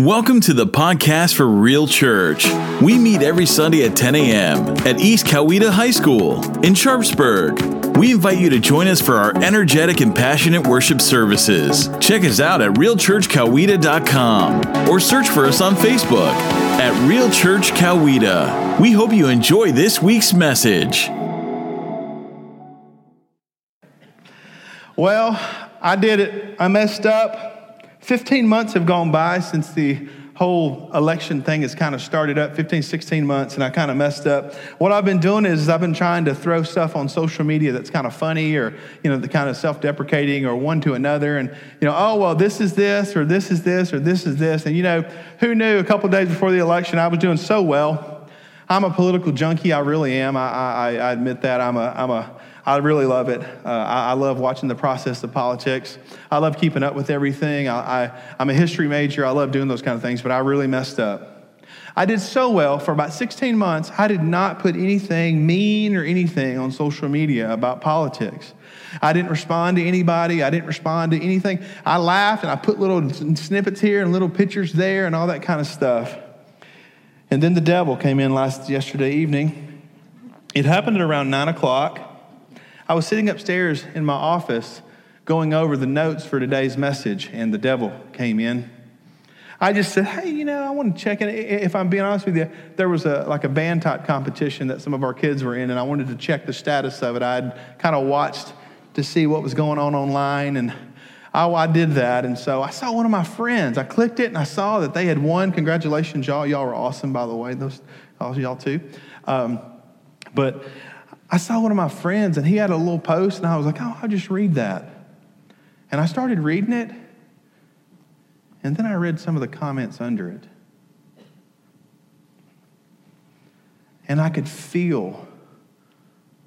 Welcome to the podcast for Real Church. We meet every Sunday at 10 a.m. at East Coweta High School in Sharpsburg. We invite you to join us for our energetic and passionate worship services. Check us out at realchurchcoweta.com or search for us on Facebook at Real Church Coweta. We hope you enjoy this week's message. Well, I did it. I messed up. 15 months have gone by since the whole election thing has kind of started up 15 16 months and i kind of messed up. What i've been doing is i've been trying to throw stuff on social media that's kind of funny or you know the kind of self-deprecating or one to another and you know oh well this is this or this is this or this is this. And you know who knew a couple days before the election i was doing so well. I'm a political junkie i really am. I, I, I admit that. I'm a, I'm a I really love it. Uh, I, I, love watching the process of politics. I love keeping up with everything. I, I, I'm a history major. I love doing those kind of things, but I really messed up. I did so well for about 16 months, I did not put anything mean or anything on social media about politics. I didn't respond to anybody. I didn't respond to anything. I laughed and I put little snippets here and little pictures there and all that kind of stuff. And then the devil came in last yesterday evening. It happened at around nine o'clock. I was sitting upstairs in my office going over the notes for today's message, and the devil came in. I just said, hey, you know, I want to check in. If I'm being honest with you, there was a like a band type competition that some of our kids were in, and I wanted to check the status of it. I'd kind of watched to see what was going on online, and I, I, did that. And so I saw one of my friends. I clicked it, and I saw that they had won. Congratulations, y'all! Y'all were awesome, by the way. Those, all y'all too. Um, but I saw one of my friends and he had a little post, and I was like, oh, I'll just read that. And I started reading it, and then I read some of the comments under it. And I could feel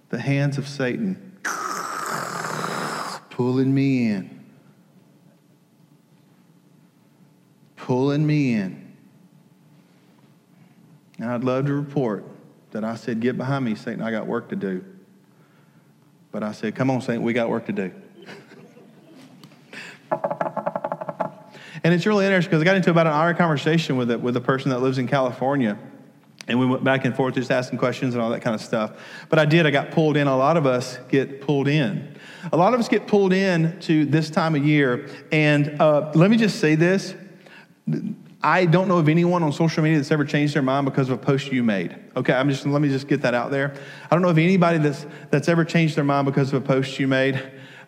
the hands of Satan pulling me in, pulling me in. And I'd love to report that I said, Get behind me, Satan, I got work to do. But I said, Come on, Satan, we got work to do. and it's really interesting because I got into about an hour conversation with a, with a person that lives in California. And we went back and forth just asking questions and all that kind of stuff. But I did, I got pulled in. A lot of us get pulled in. A lot of us get pulled in to this time of year. And uh, let me just say this I don't know of anyone on social media that's ever changed their mind because of a post you made. Okay, I'm just let me just get that out there. I don't know of anybody that's that's ever changed their mind because of a post you made.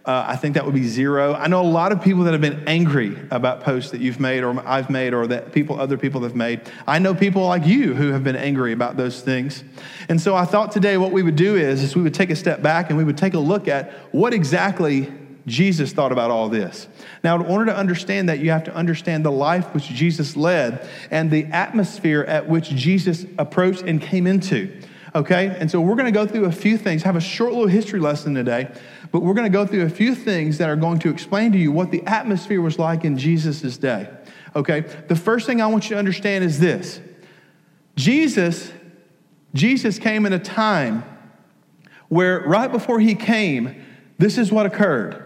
Uh, I think that would be zero. I know a lot of people that have been angry about posts that you've made or I've made or that people, other people have made. I know people like you who have been angry about those things. And so I thought today what we would do is, is we would take a step back and we would take a look at what exactly Jesus thought about all this. Now, in order to understand that, you have to understand the life which Jesus led and the atmosphere at which Jesus approached and came into. Okay? And so we're going to go through a few things, have a short little history lesson today, but we're going to go through a few things that are going to explain to you what the atmosphere was like in Jesus' day. Okay? The first thing I want you to understand is this Jesus, Jesus came in a time where right before he came, this is what occurred.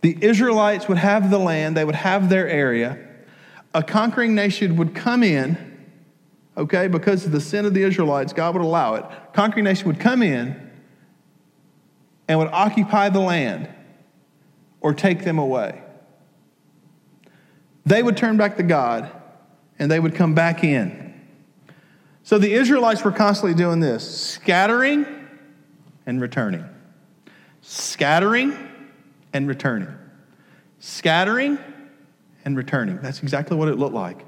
The Israelites would have the land, they would have their area. A conquering nation would come in, okay, because of the sin of the Israelites, God would allow it. Conquering nation would come in and would occupy the land or take them away. They would turn back to God and they would come back in. So the Israelites were constantly doing this scattering and returning. Scattering and returning. Scattering and returning. That's exactly what it looked like.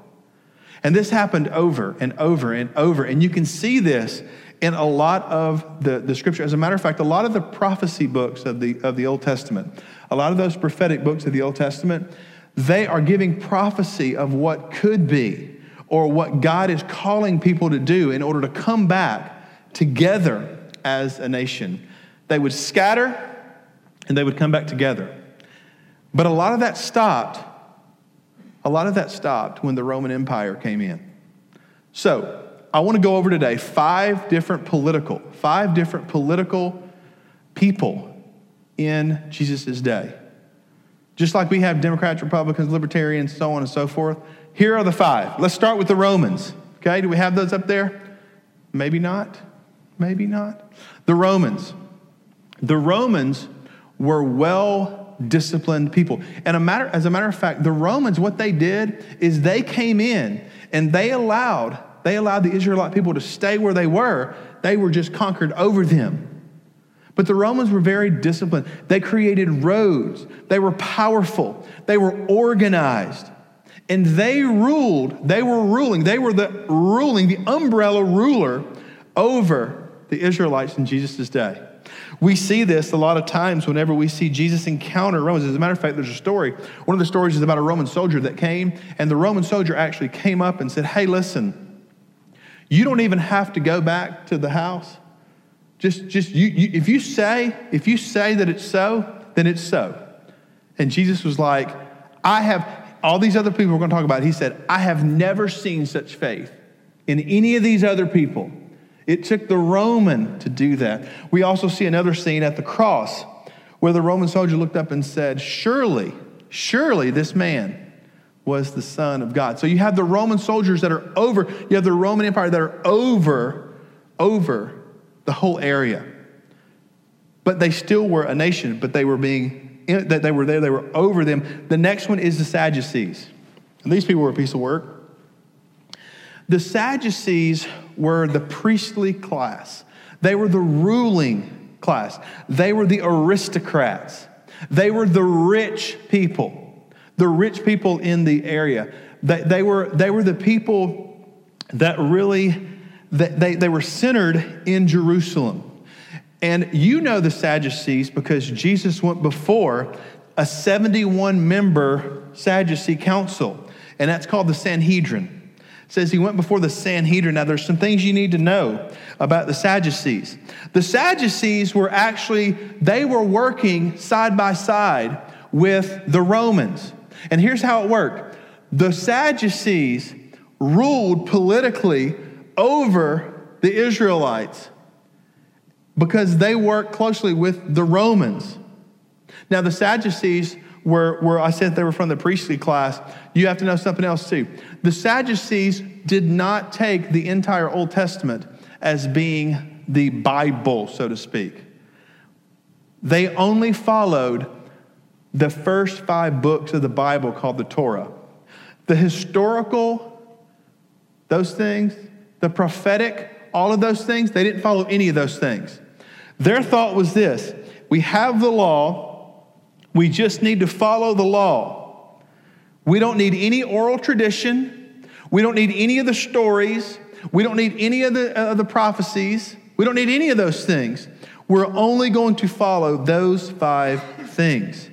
And this happened over and over and over. And you can see this in a lot of the, the scripture. As a matter of fact, a lot of the prophecy books of the, of the Old Testament, a lot of those prophetic books of the Old Testament, they are giving prophecy of what could be or what God is calling people to do in order to come back together as a nation. They would scatter and they would come back together. But a lot of that stopped. A lot of that stopped when the Roman Empire came in. So, I want to go over today five different political, five different political people in Jesus' day. Just like we have Democrats, Republicans, Libertarians, so on and so forth. Here are the five. Let's start with the Romans. Okay, do we have those up there? Maybe not. Maybe not. The Romans. The Romans were well disciplined people. And a matter, as a matter of fact, the Romans, what they did is they came in and they allowed, they allowed the Israelite people to stay where they were. They were just conquered over them. But the Romans were very disciplined. They created roads. They were powerful. They were organized. And they ruled, they were ruling, they were the ruling, the umbrella ruler over the Israelites in Jesus' day. We see this a lot of times whenever we see Jesus encounter Romans. As a matter of fact, there's a story. One of the stories is about a Roman soldier that came, and the Roman soldier actually came up and said, Hey, listen, you don't even have to go back to the house. Just, just you, you, if you say, if you say that it's so, then it's so. And Jesus was like, I have, all these other people we're going to talk about, he said, I have never seen such faith in any of these other people. It took the Roman to do that. We also see another scene at the cross where the Roman soldier looked up and said, Surely, surely this man was the Son of God. So you have the Roman soldiers that are over, you have the Roman Empire that are over, over the whole area. But they still were a nation, but they were being, that they were there, they were over them. The next one is the Sadducees. And these people were a piece of work. The Sadducees were the priestly class, they were the ruling class, they were the aristocrats, they were the rich people, the rich people in the area. They, they, were, they were the people that really they, they were centered in Jerusalem. And you know the Sadducees because Jesus went before a 71 member Sadducee council, and that's called the Sanhedrin says he went before the Sanhedrin. Now, there's some things you need to know about the Sadducees. The Sadducees were actually, they were working side by side with the Romans. And here's how it worked the Sadducees ruled politically over the Israelites because they worked closely with the Romans. Now, the Sadducees were, were I said they were from the priestly class, you have to know something else too. The Sadducees did not take the entire Old Testament as being the Bible, so to speak. They only followed the first five books of the Bible called the Torah. The historical, those things, the prophetic, all of those things, they didn't follow any of those things. Their thought was this we have the law, we just need to follow the law. We don't need any oral tradition. We don't need any of the stories. We don't need any of the, uh, the prophecies. We don't need any of those things. We're only going to follow those five things.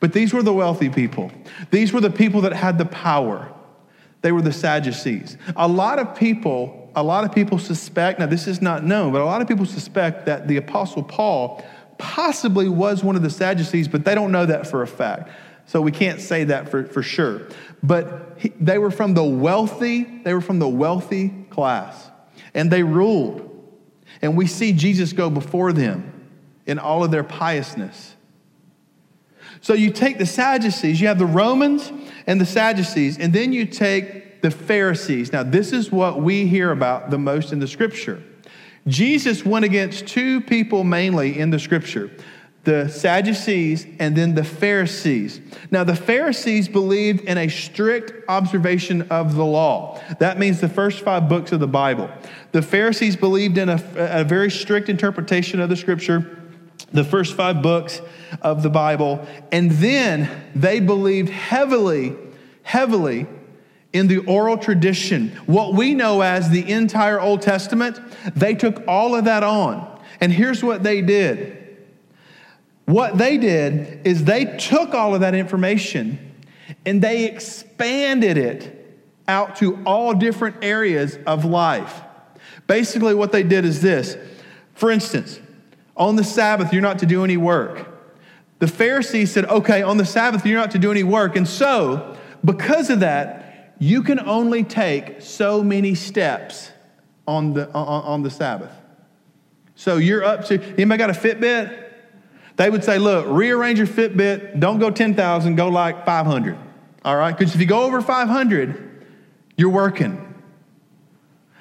But these were the wealthy people. These were the people that had the power. They were the Sadducees. A lot of people, a lot of people suspect, now this is not known, but a lot of people suspect that the Apostle Paul possibly was one of the Sadducees, but they don't know that for a fact. So we can't say that for, for sure. But he, they were from the wealthy, they were from the wealthy class. And they ruled. And we see Jesus go before them in all of their piousness. So you take the Sadducees, you have the Romans and the Sadducees, and then you take the Pharisees. Now, this is what we hear about the most in the scripture. Jesus went against two people mainly in the scripture the Sadducees and then the Pharisees. Now, the Pharisees believed in a strict observation of the law. That means the first five books of the Bible. The Pharisees believed in a, a very strict interpretation of the scripture, the first five books of the Bible. And then they believed heavily, heavily in the oral tradition, what we know as the entire Old Testament, they took all of that on. And here's what they did what they did is they took all of that information and they expanded it out to all different areas of life. Basically, what they did is this for instance, on the Sabbath, you're not to do any work. The Pharisees said, okay, on the Sabbath, you're not to do any work. And so, because of that, you can only take so many steps on the, on, on the Sabbath. So you're up to, anybody got a Fitbit? They would say, look, rearrange your Fitbit, don't go 10,000, go like 500. All right? Because if you go over 500, you're working.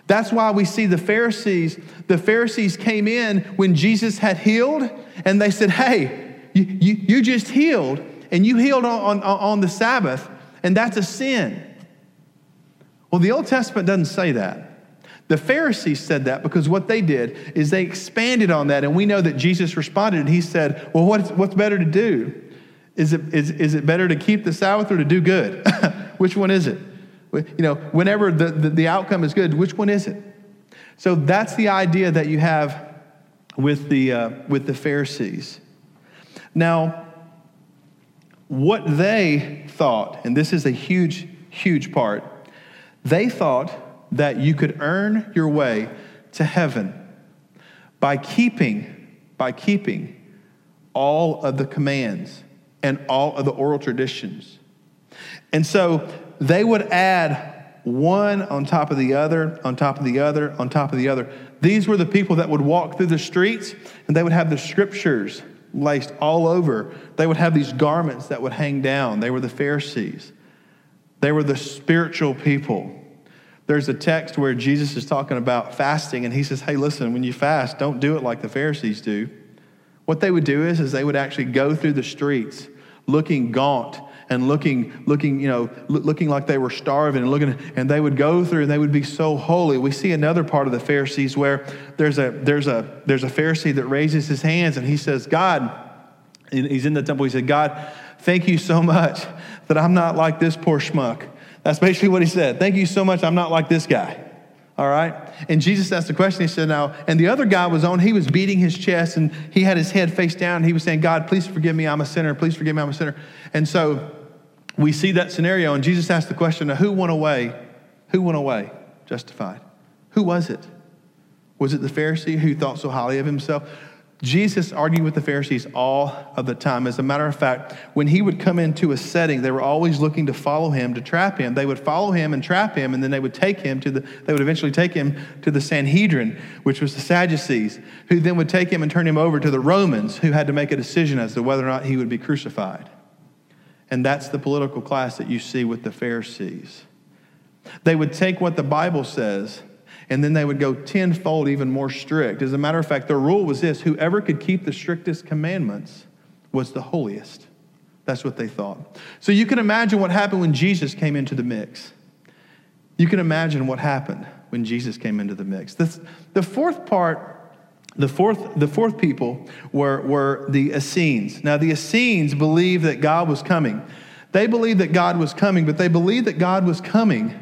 That's why we see the Pharisees. The Pharisees came in when Jesus had healed, and they said, Hey, you, you, you just healed, and you healed on, on, on the Sabbath, and that's a sin. Well, the Old Testament doesn't say that. The Pharisees said that because what they did is they expanded on that, and we know that Jesus responded and he said, Well, what's, what's better to do? Is it, is, is it better to keep the Sabbath or to do good? which one is it? You know, whenever the, the, the outcome is good, which one is it? So that's the idea that you have with the, uh, with the Pharisees. Now, what they thought, and this is a huge, huge part, they thought that you could earn your way to heaven by keeping, by keeping all of the commands and all of the oral traditions. And so they would add one on top of the other, on top of the other, on top of the other. These were the people that would walk through the streets and they would have the scriptures laced all over. They would have these garments that would hang down. They were the Pharisees, they were the spiritual people. There's a text where Jesus is talking about fasting, and he says, Hey, listen, when you fast, don't do it like the Pharisees do. What they would do is, is they would actually go through the streets looking gaunt and looking, looking, you know, looking like they were starving and looking, and they would go through and they would be so holy. We see another part of the Pharisees where there's a there's a there's a Pharisee that raises his hands and he says, God, he's in the temple, he said, God, thank you so much that I'm not like this poor schmuck. That's basically what he said. Thank you so much. I'm not like this guy. All right? And Jesus asked the question. He said, Now, and the other guy was on, he was beating his chest and he had his head face down. He was saying, God, please forgive me. I'm a sinner. Please forgive me. I'm a sinner. And so we see that scenario. And Jesus asked the question, who went away? Who went away justified? Who was it? Was it the Pharisee who thought so highly of himself? Jesus argued with the Pharisees all of the time. As a matter of fact, when he would come into a setting, they were always looking to follow him, to trap him. They would follow him and trap him, and then they would take him to the, they would eventually take him to the Sanhedrin, which was the Sadducees, who then would take him and turn him over to the Romans, who had to make a decision as to whether or not he would be crucified. And that's the political class that you see with the Pharisees. They would take what the Bible says and then they would go tenfold even more strict. As a matter of fact, their rule was this whoever could keep the strictest commandments was the holiest. That's what they thought. So you can imagine what happened when Jesus came into the mix. You can imagine what happened when Jesus came into the mix. This, the fourth part the fourth, the fourth people were, were the Essenes. Now, the Essenes believed that God was coming. They believed that God was coming, but they believed that God was coming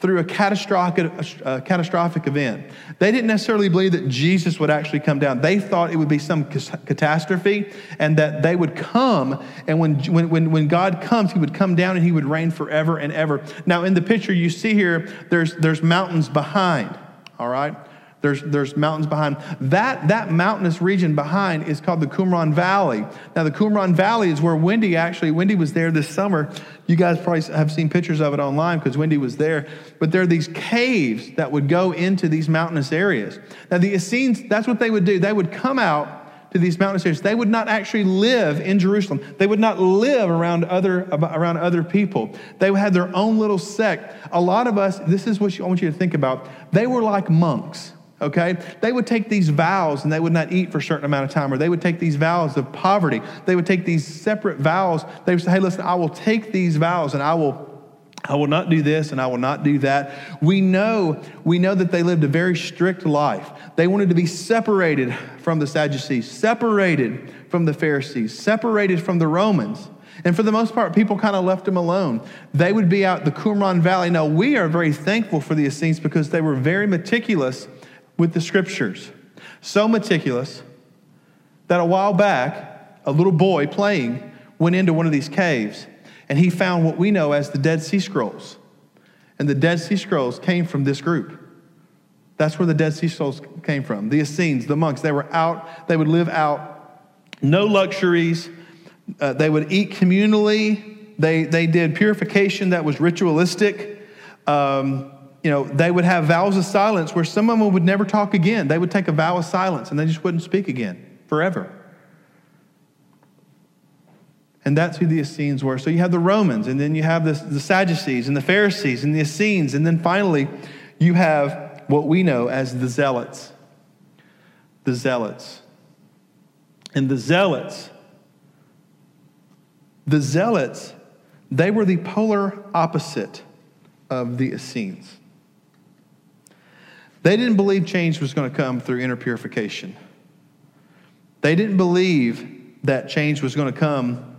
through a catastrophic, a catastrophic event. They didn't necessarily believe that Jesus would actually come down. They thought it would be some catastrophe and that they would come. And when, when, when God comes, he would come down and he would reign forever and ever. Now, in the picture you see here, there's, there's mountains behind, all right? There's, there's mountains behind. That, that mountainous region behind is called the Qumran Valley. Now, the Qumran Valley is where Wendy actually, Wendy was there this summer. You guys probably have seen pictures of it online because Wendy was there. But there are these caves that would go into these mountainous areas. Now, the Essenes, that's what they would do. They would come out to these mountainous areas. They would not actually live in Jerusalem. They would not live around other, around other people. They had their own little sect. A lot of us, this is what I want you to think about. They were like monks okay? They would take these vows and they would not eat for a certain amount of time, or they would take these vows of poverty. They would take these separate vows. They would say, hey, listen, I will take these vows and I will. I will not do this and I will not do that. We know, we know that they lived a very strict life. They wanted to be separated from the Sadducees, separated from the Pharisees, separated from the Romans. And for the most part, people kind of left them alone. They would be out the Qumran Valley. Now, we are very thankful for the Essenes because they were very meticulous with the scriptures. So meticulous that a while back, a little boy playing went into one of these caves and he found what we know as the Dead Sea Scrolls. And the Dead Sea Scrolls came from this group. That's where the Dead Sea Scrolls came from. The Essenes, the monks, they were out, they would live out, no luxuries. Uh, they would eat communally. They, they did purification that was ritualistic. Um, you know, they would have vows of silence where some of them would never talk again. They would take a vow of silence and they just wouldn't speak again forever. And that's who the Essenes were. So you have the Romans, and then you have the, Sadducees, and the Pharisees, and the Essenes. And then finally, you have what we know as the Zealots. The Zealots. And the Zealots, the Zealots, they were the polar opposite of the Essenes. They didn't believe change was going to come through inner purification. They didn't believe that change was going to come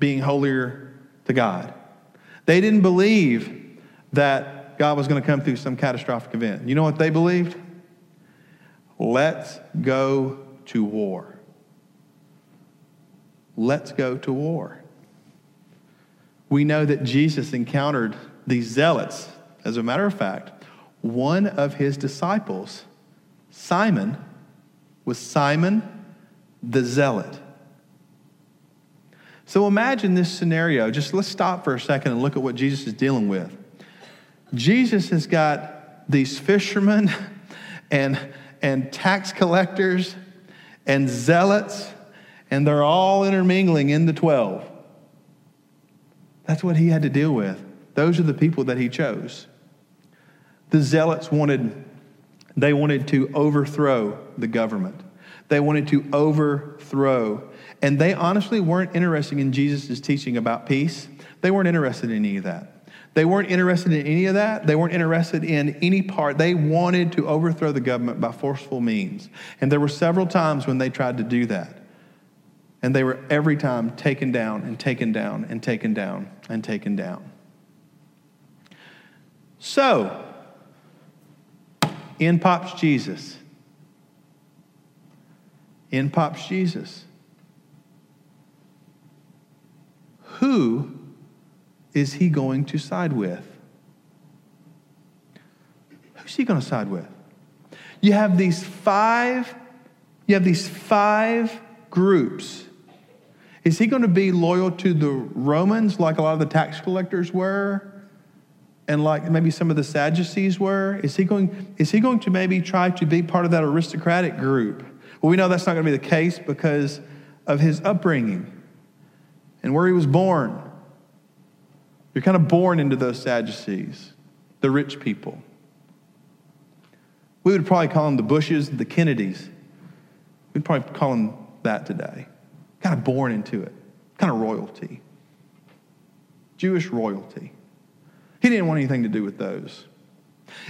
being holier to God. They didn't believe that God was going to come through some catastrophic event. You know what they believed? Let's go to war. Let's go to war. We know that Jesus encountered these zealots. As a matter of fact, one of his disciples, Simon, was Simon the Zealot. So imagine this scenario. Just let's stop for a second and look at what Jesus is dealing with. Jesus has got these fishermen and, and tax collectors and zealots, and they're all intermingling in the 12. That's what he had to deal with. Those are the people that he chose. The zealots wanted, they wanted to overthrow the government. They wanted to overthrow and they honestly weren't interested in Jesus' teaching about peace. They weren't interested in any of that. They weren't interested in any of that. They weren't interested in any part. They wanted to overthrow the government by forceful means. And there were several times when they tried to do that. And they were every time taken down and taken down and taken down and taken down. So, in pops Jesus. In pops Jesus. who is he going to side with? Who's he going to side with? You have these five, you have these five groups. Is he going to be loyal to the Romans like a lot of the tax collectors were? And like maybe some of the Sadducees were? Is he going, is he going to maybe try to be part of that aristocratic group? Well, we know that's not going to be the case because of his upbringing and where he was born. You're kind of born into those Sadducees, the rich people. We would probably call them the Bushes, the Kennedys. We'd probably call them that today. Kind of born into it, kind of royalty. Jewish royalty. He didn't want anything to do with those.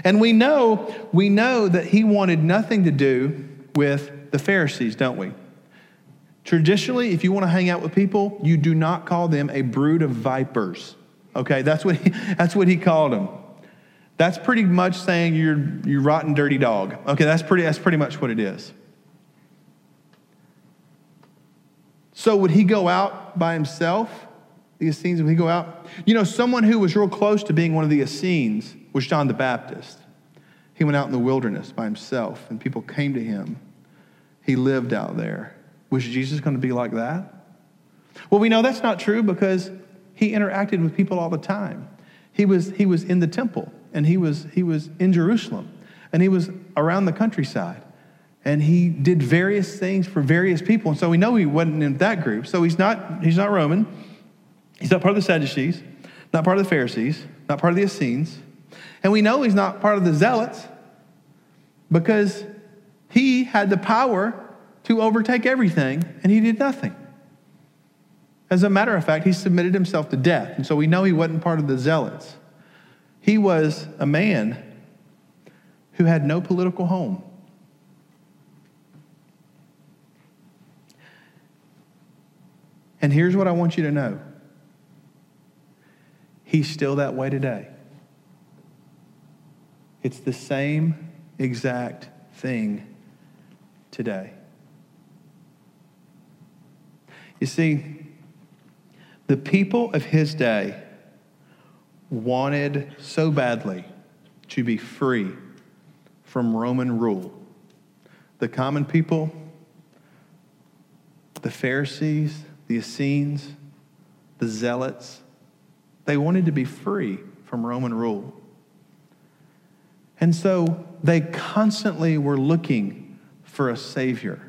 And we know, we know that he wanted nothing to do with the Pharisees, don't we? Traditionally, if you want to hang out with people, you do not call them a brood of vipers. Okay, that's what he, that's what he called them. That's pretty much saying you're you rotten dirty dog. Okay, that's pretty that's pretty much what it is. So would he go out by himself? The Essenes, would he go out? You know, someone who was real close to being one of the Essenes was John the Baptist. He went out in the wilderness by himself, and people came to him. He lived out there. Was Jesus going to be like that? Well, we know that's not true because he interacted with people all the time. He was, he was in the temple and he was, he was in Jerusalem and he was around the countryside and he did various things for various people. And so we know he wasn't in that group. So he's not, he's not Roman. He's not part of the Sadducees, not part of the Pharisees, not part of the Essenes. And we know he's not part of the Zealots because he had the power to overtake everything, and he did nothing. As a matter of fact, he submitted himself to death, and so we know he wasn't part of the zealots. He was a man who had no political home. And here's what I want you to know He's still that way today. It's the same exact thing today. You see, the people of his day wanted so badly to be free from Roman rule. The common people, the Pharisees, the Essenes, the Zealots, they wanted to be free from Roman rule. And so they constantly were looking for a Savior.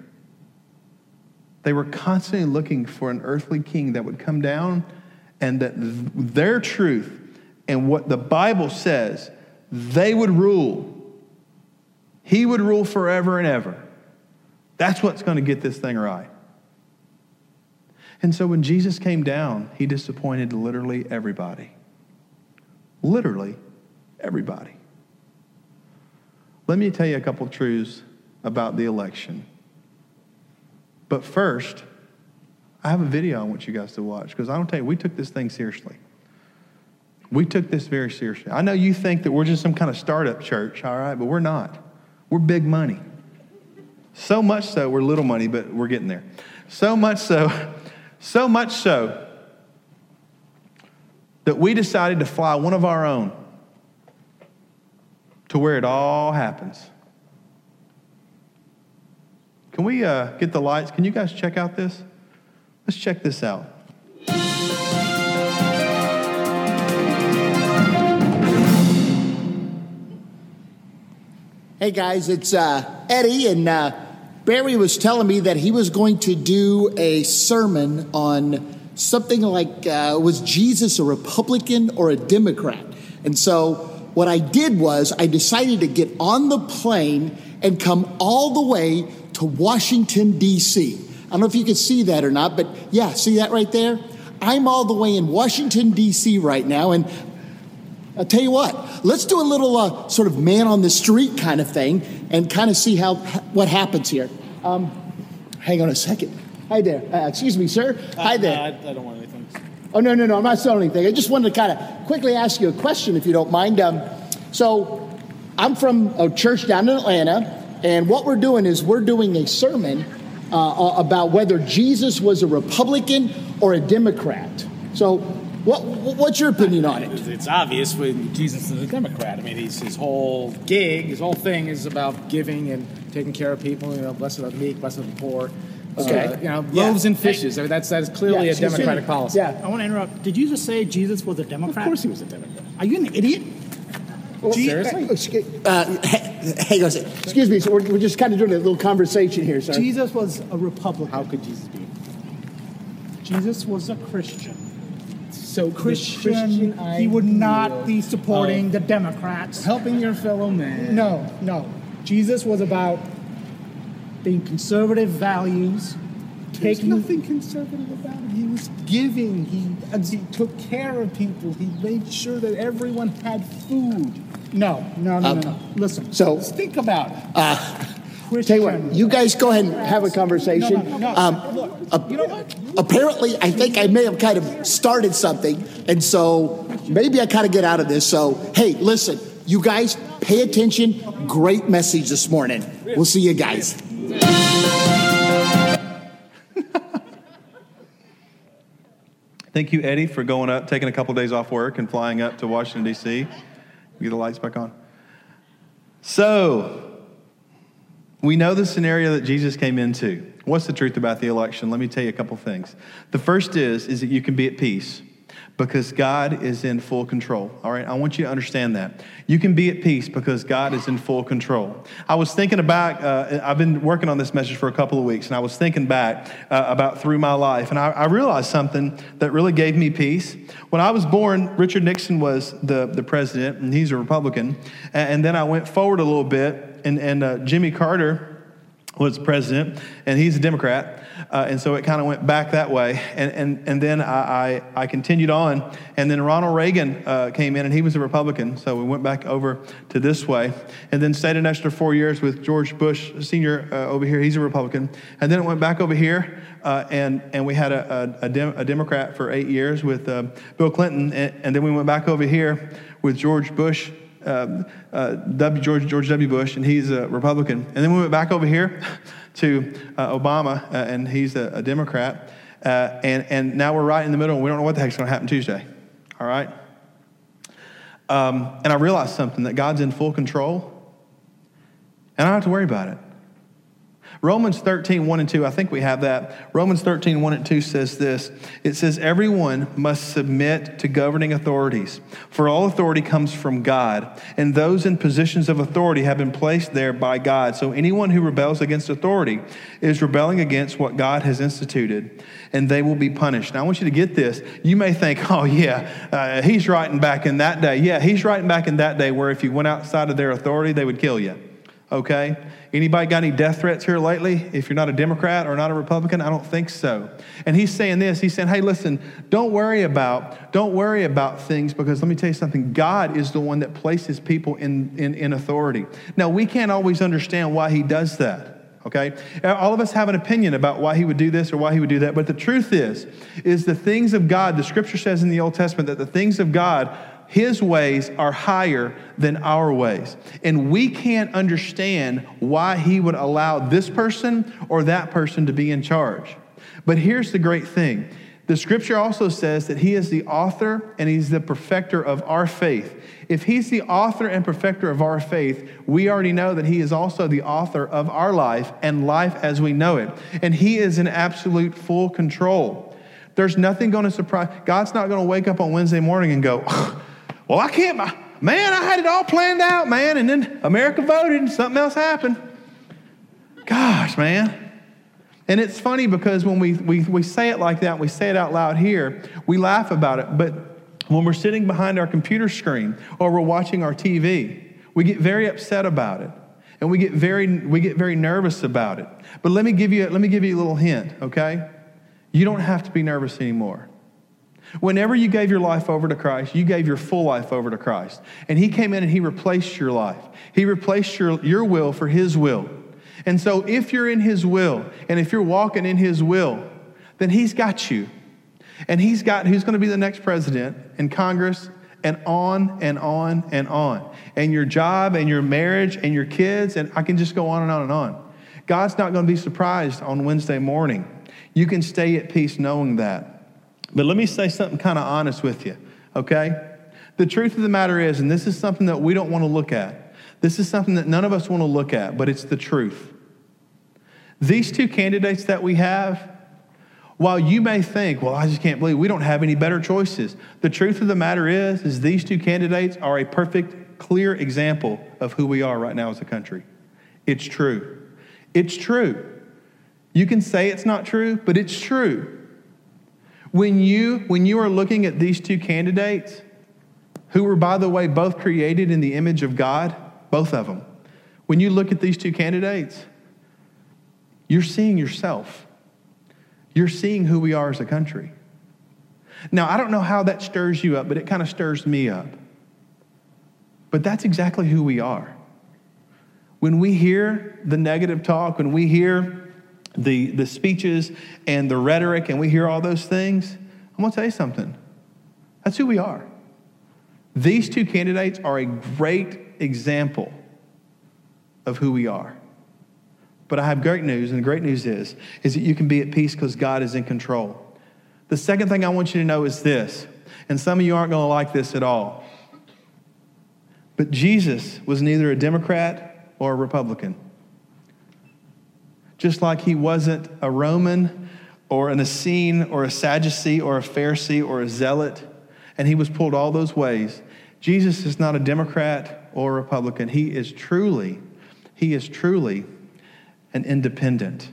They were constantly looking for an earthly king that would come down and that their truth and what the Bible says, they would rule. He would rule forever and ever. That's what's going to get this thing right. And so when Jesus came down, he disappointed literally everybody. Literally everybody. Let me tell you a couple truths about the election. But first, I have a video I want you guys to watch because I don't tell you, we took this thing seriously. We took this very seriously. I know you think that we're just some kind of startup church, all right, but we're not. We're big money. So much so, we're little money, but we're getting there. So much so, so much so that we decided to fly one of our own to where it all happens. Can we uh, get the lights? Can you guys check out this? Let's check this out. Hey guys, it's uh, Eddie, and uh, Barry was telling me that he was going to do a sermon on something like uh, was Jesus a Republican or a Democrat? And so what I did was I decided to get on the plane and come all the way to Washington, D.C. I don't know if you can see that or not, but yeah, see that right there? I'm all the way in Washington, D.C. right now, and I'll tell you what, let's do a little uh, sort of man on the street kind of thing and kind of see how what happens here. Um, hang on a second. Hi there. Uh, excuse me, sir. Hi there. Uh, I, I, don't want anything. Oh, no, no, no. I'm not selling anything. I just wanted to kind of quickly ask you a question, if you don't mind. Um, so, I'm from a church down in Atlanta, and what we're doing is we're doing a sermon uh, about whether Jesus was a Republican or a Democrat. So, what, what's your opinion on it? It's obvious when Jesus is a Democrat. I mean, he's, his whole gig, his whole thing is about giving and taking care of people. You know, blessed are the meek, blessed are the poor. Okay. Uh, you know, Yeah. loaves and fishes. I mean, that's, that is clearly Yeah, a Democratic policy. Yeah. I want to interrupt. Did you just say Jesus was a Democrat? Of course he was a Democrat. Are you an idiot? Seriously? Excuse, uh, hang on a second. Excuse me. So we're, we're just kind of doing a little conversation here, sir. Jesus was a Republican. How could Jesus be? Jesus was a Christian. So the Christian, he would not be supporting oh. the Democrats. helping your fellow man. No, no. Jesus was about being conservative values, There's taking nothing conservative about it. He was giving. He, he took care of people. He made sure that everyone had food. No, no, no, uh, no, no. Listen. So, think about it. Uh, tell you what, you guys go ahead and have a conversation. No, no, no. Um, Look, ap- you know what? Apparently, I think I may have kind of started something, and so maybe I kind of get out of this. So, hey, listen, you guys, pay attention. Great message this morning. We'll see you guys. Thank you, Eddie, for going up, taking a couple of days off work, and flying up to Washington, D.C. Get the lights back on. So, we know the scenario that Jesus came into. What's the truth about the election? Let me tell you a couple things. The first is, is that you can be at peace because God is in full control. All right, I want you to understand that. You can be at peace because God is in full control. I was thinking about, uh, I've been working on this message for a couple of weeks, and I was thinking back uh, about through my life, and I, I realized something that really gave me peace. When I was born, Richard Nixon was the, the president, and he's a Republican. And, and then I went forward a little bit, and, and uh, Jimmy Carter was president, and he's a Democrat. Uh, and so it kind of went back that way. And, and, and then I, I, I continued on. And then Ronald Reagan uh, came in, and he was a Republican. So we went back over to this way. And then stayed an extra four years with George Bush Sr. Uh, over here. He's a Republican. And then it went back over here, uh, and, and we had a, a, a, Dem- a Democrat for eight years with uh, Bill Clinton. And, and then we went back over here with George Bush um, uh, W. George, George W. Bush, and he's a Republican. And then we went back over here to uh, Obama, uh, and he's a, a Democrat. Uh, and, and now we're right in the middle, and we don't know what the heck's going to happen Tuesday. All right? Um, and I realized something that God's in full control, and I don't have to worry about it. Romans 13, 1 and 2, I think we have that. Romans 13, 1 and 2 says this It says, Everyone must submit to governing authorities, for all authority comes from God, and those in positions of authority have been placed there by God. So anyone who rebels against authority is rebelling against what God has instituted, and they will be punished. Now, I want you to get this. You may think, oh, yeah, uh, he's writing back in that day. Yeah, he's writing back in that day where if you went outside of their authority, they would kill you. Okay? Anybody got any death threats here lately? If you're not a Democrat or not a Republican, I don't think so. And he's saying this. He's saying, "Hey, listen, don't worry about don't worry about things because let me tell you something. God is the one that places people in in, in authority. Now we can't always understand why He does that." Okay? All of us have an opinion about why he would do this or why he would do that, but the truth is, is the things of God, the scripture says in the Old Testament that the things of God his ways are higher than our ways. And we can't understand why He would allow this person or that person to be in charge. But here's the great thing the scripture also says that He is the author and He's the perfecter of our faith. If He's the author and perfecter of our faith, we already know that He is also the author of our life and life as we know it. And He is in absolute full control. There's nothing going to surprise. God's not going to wake up on Wednesday morning and go, well, I can't, man, I had it all planned out, man, and then America voted and something else happened. Gosh, man. And it's funny because when we, we, we say it like that, we say it out loud here, we laugh about it. But when we're sitting behind our computer screen or we're watching our TV, we get very upset about it. And we get very, we get very nervous about it. But let me, give you, let me give you a little hint, okay? You don't have to be nervous anymore. Whenever you gave your life over to Christ, you gave your full life over to Christ. And He came in and He replaced your life. He replaced your, your will for His will. And so if you're in His will and if you're walking in His will, then He's got you. And He's got who's going to be the next president in Congress and on and on and on. And your job and your marriage and your kids, and I can just go on and on and on. God's not going to be surprised on Wednesday morning. You can stay at peace knowing that. But let me say something kind of honest with you, okay? The truth of the matter is, and this is something that we don't want to look at, this is something that none of us want to look at, but it's the truth. These two candidates that we have, while you may think, well, I just can't believe we don't have any better choices, the truth of the matter is, is these two candidates are a perfect, clear example of who we are right now as a country. It's true. It's true. You can say it's not true, but it's true. When you, when you are looking at these two candidates, who were, by the way, both created in the image of God, both of them, when you look at these two candidates, you're seeing yourself. You're seeing who we are as a country. Now, I don't know how that stirs you up, but it kind of stirs me up. But that's exactly who we are. When we hear the negative talk, when we hear the, the speeches and the rhetoric, and we hear all those things, I'm to tell you something. That's who we are. These two candidates are a great example of who we are. But I have great news, and the great news is, is that you can be at peace because God is in control. The second thing I want you to know is this, and some of you aren't going to like this at all. But Jesus was neither a Democrat or a Republican just like he wasn't a Roman or an Essene or a Sadducee or a Pharisee or a Zealot, and he was pulled all those ways. Jesus is not a Democrat or a Republican. He is truly, he is truly an independent.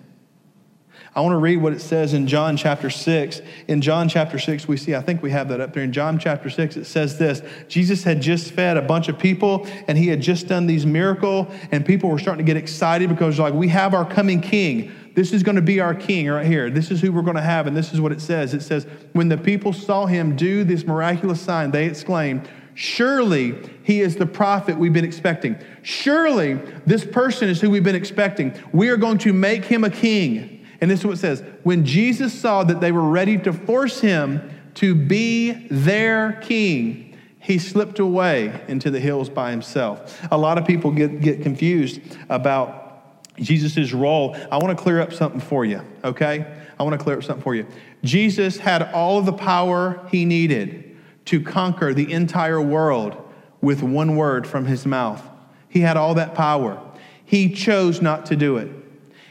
I want to read what it says in John chapter 6. In John chapter 6, we see, I think we have that up there. In John chapter 6, it says this Jesus had just fed a bunch of people, and he had just done these miracle, and people were starting to get excited because, like, we have our coming king. This is going to be our king right here. This is who we're going to have, and this is what it says. It says, When the people saw him do this miraculous sign, they exclaimed, Surely he is the prophet we've been expecting. Surely this person is who we've been expecting. We are going to make him a king. And this is what it says When Jesus saw that they were ready to force him to be their king, he slipped away into the hills by himself. A lot of people get, get confused about Jesus' role. I want to clear up something for you, okay? I want to clear up something for you. Jesus had all of the power he needed to conquer the entire world with one word from his mouth. He had all that power. He chose not to do it.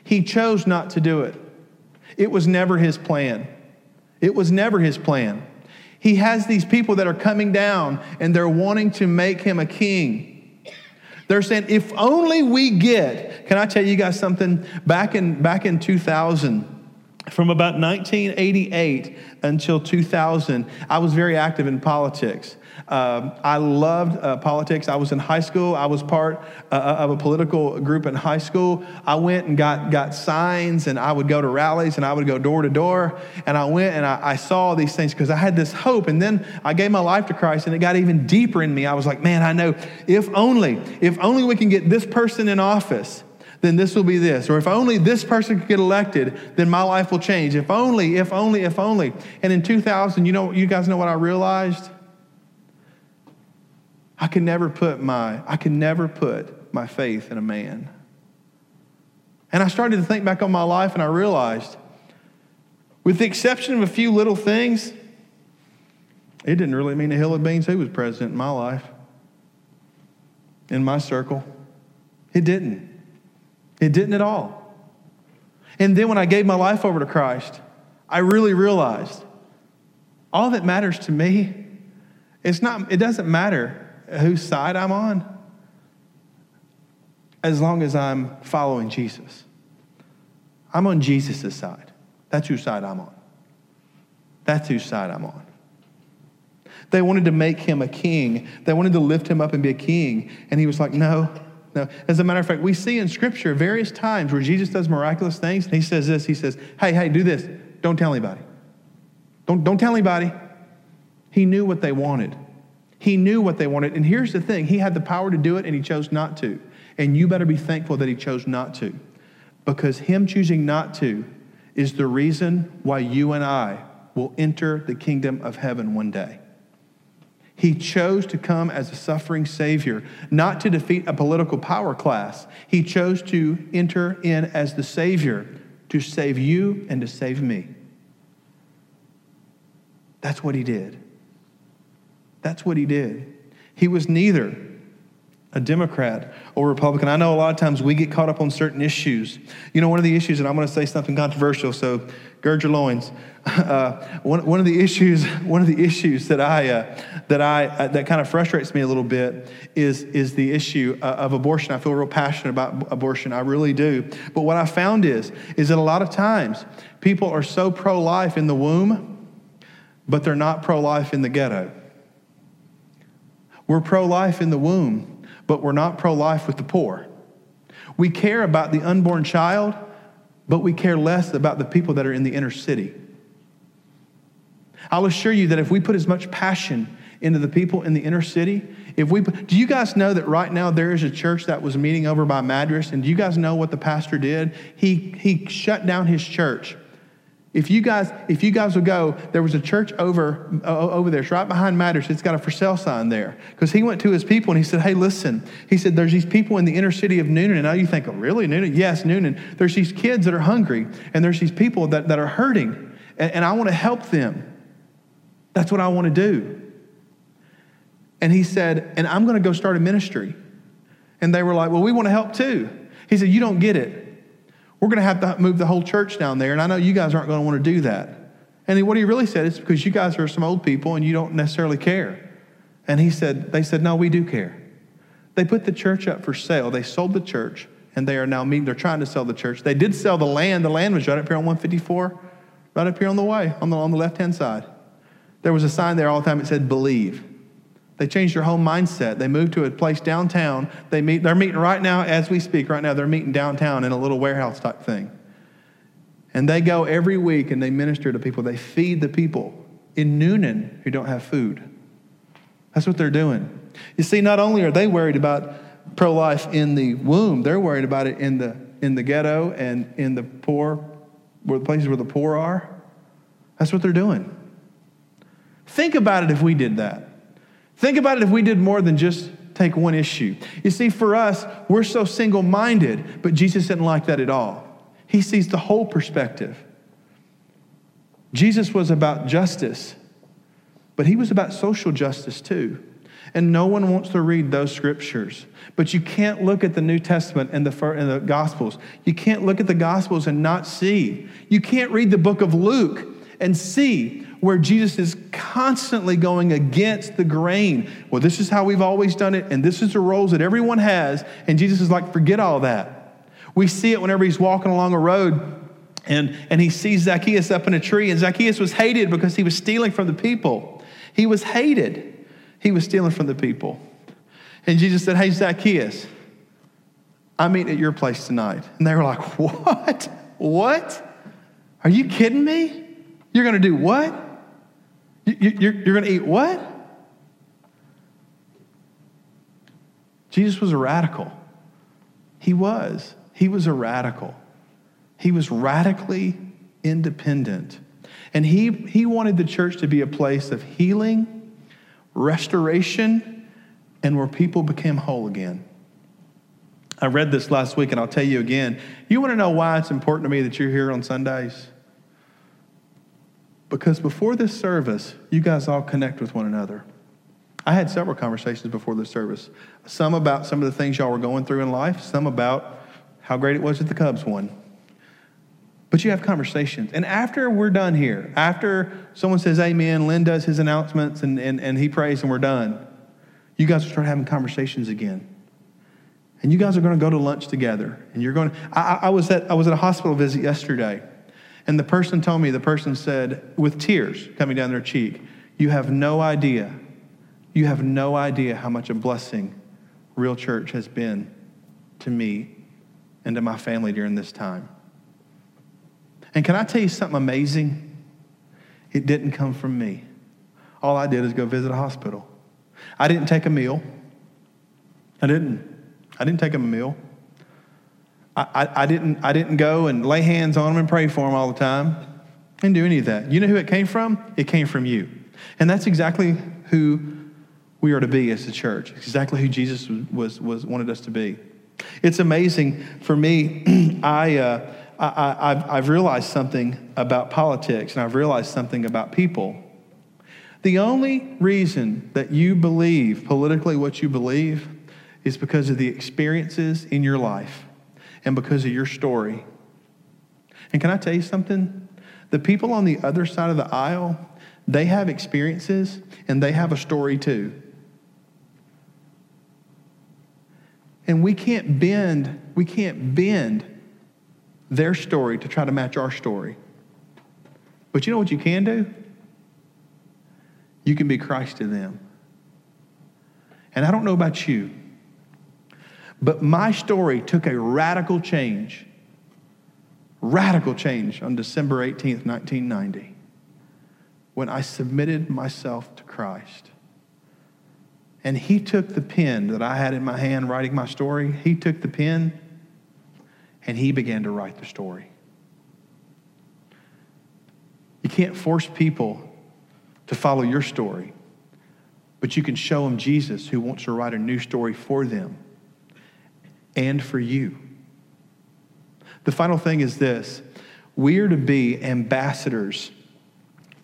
He chose not to do it. It was never his plan. It was never his plan. He has these people that are coming down and they're wanting to make him a king. They're saying, if only we get, can I tell you guys something? Back in, back in 2000, from about 1988 until 2000, I was very active in politics. Um, I loved uh, politics. I was in high school. I was part uh, of a political group in high school. I went and got, got signs, and I would go to rallies, and I would go door to door. And I went and I, I saw these things because I had this hope. And then I gave my life to Christ, and it got even deeper in me. I was like, man, I know if only, if only we can get this person in office then this will be this. Or if only this person could get elected, then my life will change. If only, if only, if only. And in 2000, you know, you guys know what I realized? I can never put my, I can never put my faith in a man. And I started to think back on my life and I realized, with the exception of a few little things, it didn't really mean a hill of beans who was president in my life, in my circle. It didn't. It didn't at all. And then when I gave my life over to Christ, I really realized all that matters to me, it's not, it doesn't matter whose side I'm on as long as I'm following Jesus. I'm on Jesus' side. That's whose side I'm on. That's whose side I'm on. They wanted to make him a king. They wanted to lift him up and be a king. And he was like, no, no. As a matter of fact, we see in Scripture various times where Jesus does miraculous things. And he says this He says, hey, hey, do this. Don't tell anybody. Don't, don't tell anybody. He knew what they wanted. He knew what they wanted. And here's the thing He had the power to do it, and He chose not to. And you better be thankful that He chose not to. Because Him choosing not to is the reason why you and I will enter the kingdom of heaven one day. He chose to come as a suffering Savior, not to defeat a political power class. He chose to enter in as the Savior to save you and to save me. That's what He did. That's what he did. He was neither a Democrat or Republican. I know a lot of times we get caught up on certain issues. You know, one of the issues, and I'm going to say something controversial, so gird your loins. Uh, one, one of the issues, one of the issues that I uh, that I uh, that kind of frustrates me a little bit is is the issue uh, of abortion. I feel real passionate about abortion. I really do. But what I found is is that a lot of times people are so pro life in the womb, but they're not pro life in the ghetto. We're pro life in the womb, but we're not pro life with the poor. We care about the unborn child, but we care less about the people that are in the inner city. I'll assure you that if we put as much passion into the people in the inner city, if we do you guys know that right now there is a church that was meeting over by Madras, and do you guys know what the pastor did? He he shut down his church if you guys, if you guys will go, there was a church over uh, over there. It's right behind Madras. It's got a for sale sign there. Because he went to his people and he said, "Hey, listen." He said, "There's these people in the inner city of Newnan." And now you think, "Oh, really, Newnan?" Yes, Newnan. There's these kids that are hungry, and there's these people that, that are hurting, and, and I want to help them. That's what I want to do. And he said, "And I'm going to go start a ministry." And they were like, "Well, we want to help too." He said, "You don't get it." We're going to have to move the whole church down there, and I know you guys aren't going to want to do that. And what he really said is because you guys are some old people and you don't necessarily care. And he said, they said, no, we do care. They put the church up for sale. They sold the church, and they are now meeting. They're trying to sell the church. They did sell the land. The land was right up here on 154, right up here on the way, on the, on the left hand side. There was a sign there all the time. It said, believe. They changed their whole mindset. They moved to a place downtown. They meet, they're meeting right now as we speak, right now, they're meeting downtown in a little warehouse type thing. And they go every week and they minister to people. They feed the people in Newnan who don't have food. That's what they're doing. You see, not only are they worried about pro life in the womb, they're worried about it in the, in the ghetto and in the poor, where the places where the poor are. That's what they're doing. Think about it if we did that. Think about it if we did more than just take one issue. You see, for us, we're so single minded, but Jesus didn't like that at all. He sees the whole perspective. Jesus was about justice, but he was about social justice too. And no one wants to read those scriptures. But you can't look at the New Testament and the, and the Gospels. You can't look at the Gospels and not see. You can't read the book of Luke and see where Jesus is constantly going against the grain. Well, this is how we've always done it, and this is the roles that everyone has. And Jesus is like, forget all that. We see it whenever he's walking along a road and, and he sees Zacchaeus up in a tree, and Zacchaeus was hated because he was stealing from the people. He was hated. He was stealing from the people. And Jesus said, Hey, Zacchaeus, I'm eating at your place tonight. And they were like, What? What? Are you kidding me? You're going to do what? You're, going to eat what? Jesus was a radical. He was. He was a radical. He was radically independent. And he, he wanted the church to be a place of healing, restoration, and where people became whole again. I read this last week, and I'll tell you again. You want to know why it's important to me that you're here on Sundays? Because before this service, you guys all connect with one another. I had several conversations before this service. Some about some of the things y'all were going through in life, some about how great it was that the Cubs won. But you have conversations. And after we're done here, after someone says amen, Lynn does his announcements and, and, and he prays and we're done, you guys will start having conversations again. And you guys are going to go to lunch together. And you're going I, I, was at, I was at a hospital visit yesterday. And the person told me, the person said, with tears coming down their cheek, You have no idea, you have no idea how much a blessing Real Church has been to me and to my family during this time. And can I tell you something amazing? It didn't come from me. All I did is go visit a hospital. I didn't take a meal. I didn't. I didn't take a meal. I, I, didn't, I didn't go and lay hands on them and pray for them all the time. I didn't do any of that. You know who it came from? It came from you. And that's exactly who we are to be as a church. exactly who Jesus was, was, wanted us to be. It's amazing for me. I, uh, I, I've realized something about politics and I've realized something about people. The only reason that you believe politically what you believe is because of the experiences in your life and because of your story. And can I tell you something? The people on the other side of the aisle, they have experiences and they have a story too. And we can't bend, we can't bend their story to try to match our story. But you know what you can do? You can be Christ to them. And I don't know about you, but my story took a radical change, radical change on December 18th, 1990, when I submitted myself to Christ. And he took the pen that I had in my hand writing my story, he took the pen and he began to write the story. You can't force people to follow your story, but you can show them Jesus who wants to write a new story for them and for you. The final thing is this we are to be ambassadors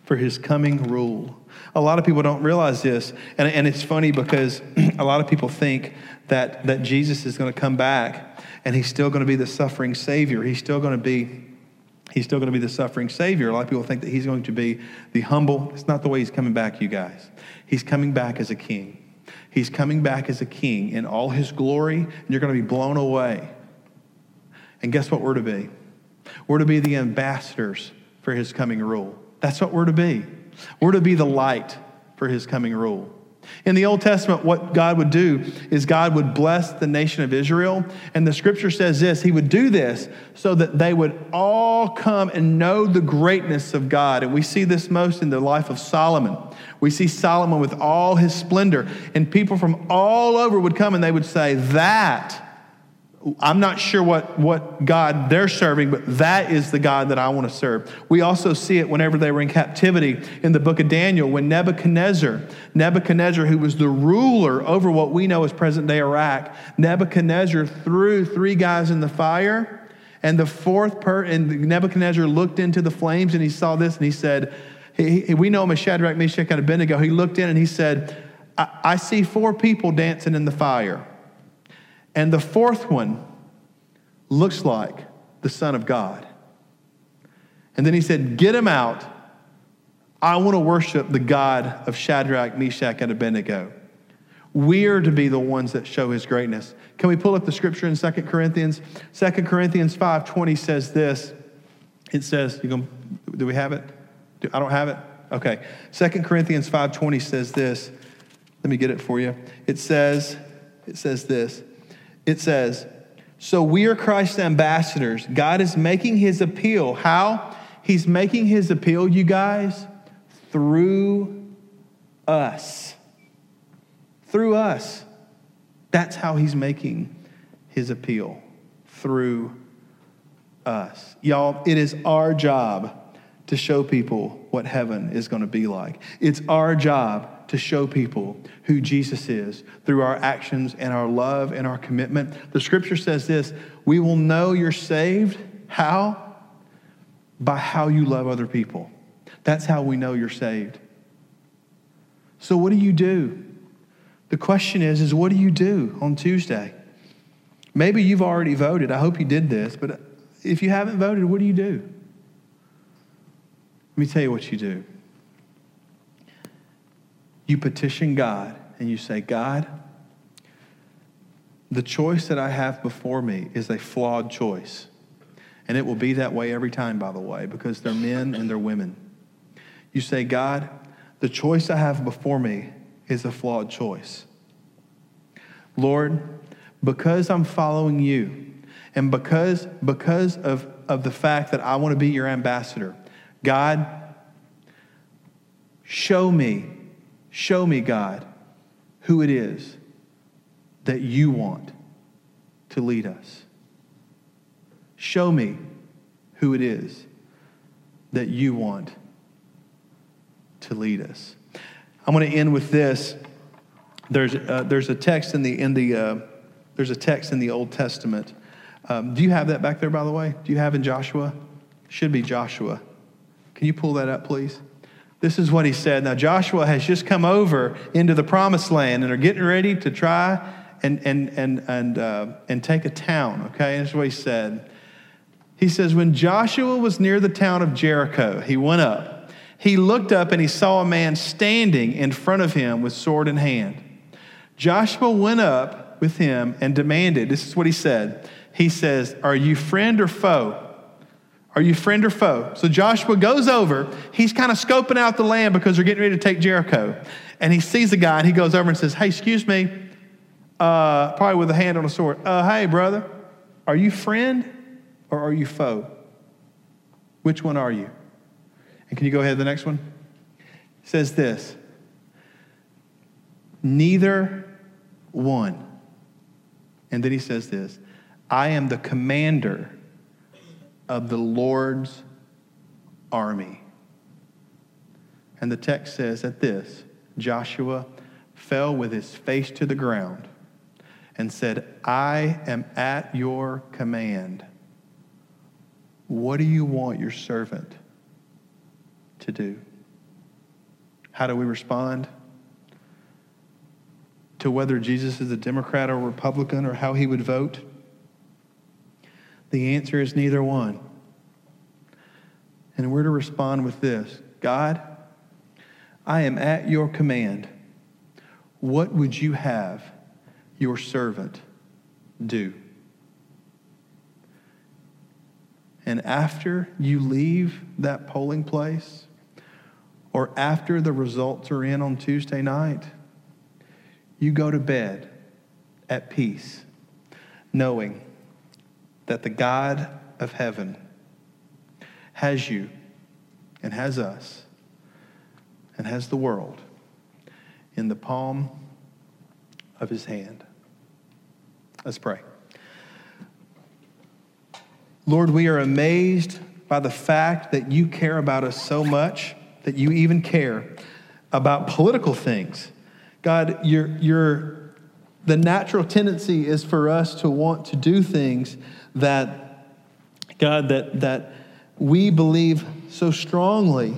for his coming rule. A lot of people don't realize this, and, and it's funny because a lot of people think that, that Jesus is going to come back and he's still going to be the suffering Savior. He's still going to be He's still going to be the suffering Savior. A lot of people think that he's going to be the humble. It's not the way he's coming back, you guys. He's coming back as a king. He's coming back as a king in all his glory, and you're going to be blown away. And guess what we're to be? We're to be the ambassadors for his coming rule. That's what we're to be. We're to be the light for his coming rule. In the Old Testament, what God would do is God would bless the nation of Israel. And the scripture says this He would do this so that they would all come and know the greatness of God. And we see this most in the life of Solomon. We see Solomon with all his splendor, and people from all over would come and they would say, That I'm not sure what, what God they're serving, but that is the God that I want to serve. We also see it whenever they were in captivity in the book of Daniel when Nebuchadnezzar, Nebuchadnezzar, who was the ruler over what we know as present day Iraq, Nebuchadnezzar threw three guys in the fire. And the fourth per and Nebuchadnezzar looked into the flames and he saw this and he said, he, he, We know him as Shadrach, Meshach, and Abednego. He looked in and he said, I, I see four people dancing in the fire. And the fourth one looks like the Son of God. And then he said, Get him out. I want to worship the God of Shadrach, Meshach, and Abednego. We are to be the ones that show his greatness. Can we pull up the scripture in 2 Corinthians? 2 Corinthians 5.20 says this. It says, you going do we have it? I don't have it? Okay. 2 Corinthians 5.20 says this. Let me get it for you. It says, it says this. It says, so we are Christ's ambassadors. God is making his appeal. How? He's making his appeal, you guys, through us. Through us. That's how he's making his appeal. Through us. Y'all, it is our job to show people what heaven is going to be like. It's our job to show people who Jesus is through our actions and our love and our commitment. The scripture says this we will know you're saved. How? By how you love other people. That's how we know you're saved. So, what do you do? The question is, is what do you do on Tuesday? Maybe you've already voted. I hope you did this, but if you haven't voted, what do you do? Let me tell you what you do. You petition God and you say, God, the choice that I have before me is a flawed choice. And it will be that way every time, by the way, because they're men and they're women. You say, God, the choice I have before me is a flawed choice. Lord, because I'm following you, and because, because of, of the fact that I want to be your ambassador, God, show me, show me, God, who it is that you want to lead us. Show me who it is that you want to lead us. I'm going to end with this. There's, uh, there's a text in the, in the, uh, there's a text in the Old Testament. Um, do you have that back there, by the way? Do you have in Joshua? Should be Joshua. Can you pull that up, please? This is what he said. Now, Joshua has just come over into the promised land and are getting ready to try and, and, and, and, uh, and take a town, okay? That's what he said. He says, When Joshua was near the town of Jericho, he went up. He looked up and he saw a man standing in front of him with sword in hand. Joshua went up with him and demanded, this is what he said. He says, Are you friend or foe? Are you friend or foe? So Joshua goes over. He's kind of scoping out the land because they're getting ready to take Jericho. And he sees a guy and he goes over and says, Hey, excuse me, uh, probably with a hand on a sword. Uh, hey, brother, are you friend or are you foe? Which one are you? And can you go ahead to the next one? It says this Neither one. And then he says this I am the commander of the Lord's army. And the text says that this Joshua fell with his face to the ground and said, I am at your command. What do you want your servant to do? How do we respond? To whether Jesus is a Democrat or Republican or how he would vote? The answer is neither one. And we're to respond with this God, I am at your command. What would you have your servant do? And after you leave that polling place, or after the results are in on Tuesday night, you go to bed at peace, knowing that the God of heaven has you and has us and has the world in the palm of his hand. Let's pray. Lord, we are amazed by the fact that you care about us so much, that you even care about political things. God, you're, you're, the natural tendency is for us to want to do things that, God, that, that we believe so strongly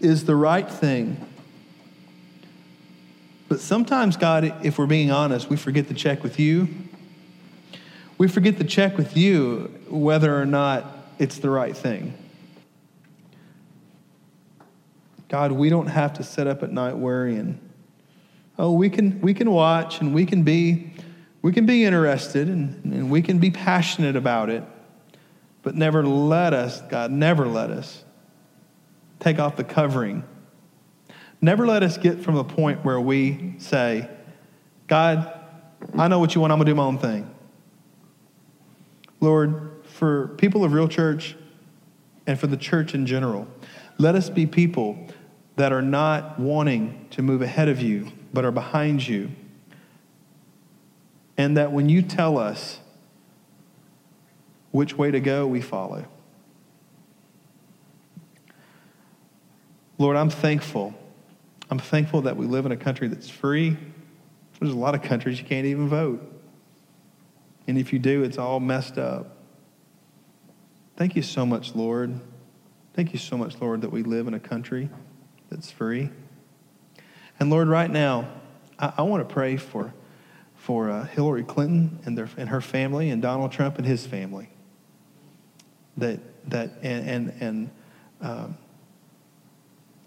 is the right thing. But sometimes, God, if we're being honest, we forget to check with you. We forget to check with you whether or not it's the right thing. God, we don't have to sit up at night worrying. Oh, we can, we can watch and we can be, we can be interested and, and we can be passionate about it, but never let us, God, never let us take off the covering. Never let us get from a point where we say, God, I know what you want, I'm going to do my own thing. Lord, for people of Real Church and for the church in general, let us be people that are not wanting to move ahead of you, but are behind you. And that when you tell us which way to go, we follow. Lord, I'm thankful. I'm thankful that we live in a country that's free. There's a lot of countries you can't even vote. And if you do, it's all messed up. Thank you so much, Lord. Thank you so much, Lord, that we live in a country that's free. And Lord, right now, I, I want to pray for, for uh, Hillary Clinton and, their, and her family and Donald Trump and his family. That, that and, and, and um,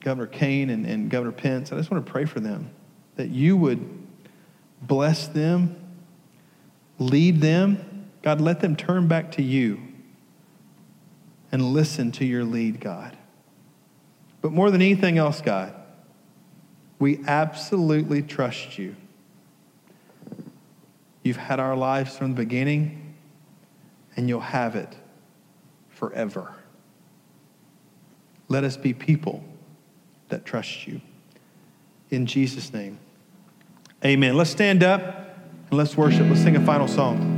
Governor Kaine and, and Governor Pence, I just want to pray for them that you would bless them, lead them. God, let them turn back to you and listen to your lead, God. But more than anything else, God, we absolutely trust you. You've had our lives from the beginning, and you'll have it forever. Let us be people that trust you. In Jesus' name, amen. Let's stand up and let's worship. Let's sing a final song.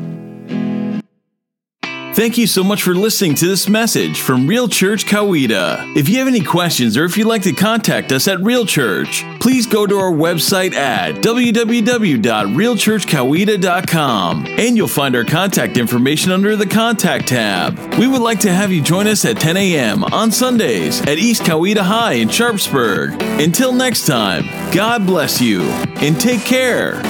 Thank you so much for listening to this message from Real Church Coweta. If you have any questions or if you'd like to contact us at Real Church, please go to our website at www.realchurchcoweta.com and you'll find our contact information under the Contact tab. We would like to have you join us at 10 a.m. on Sundays at East Coweta High in Sharpsburg. Until next time, God bless you and take care.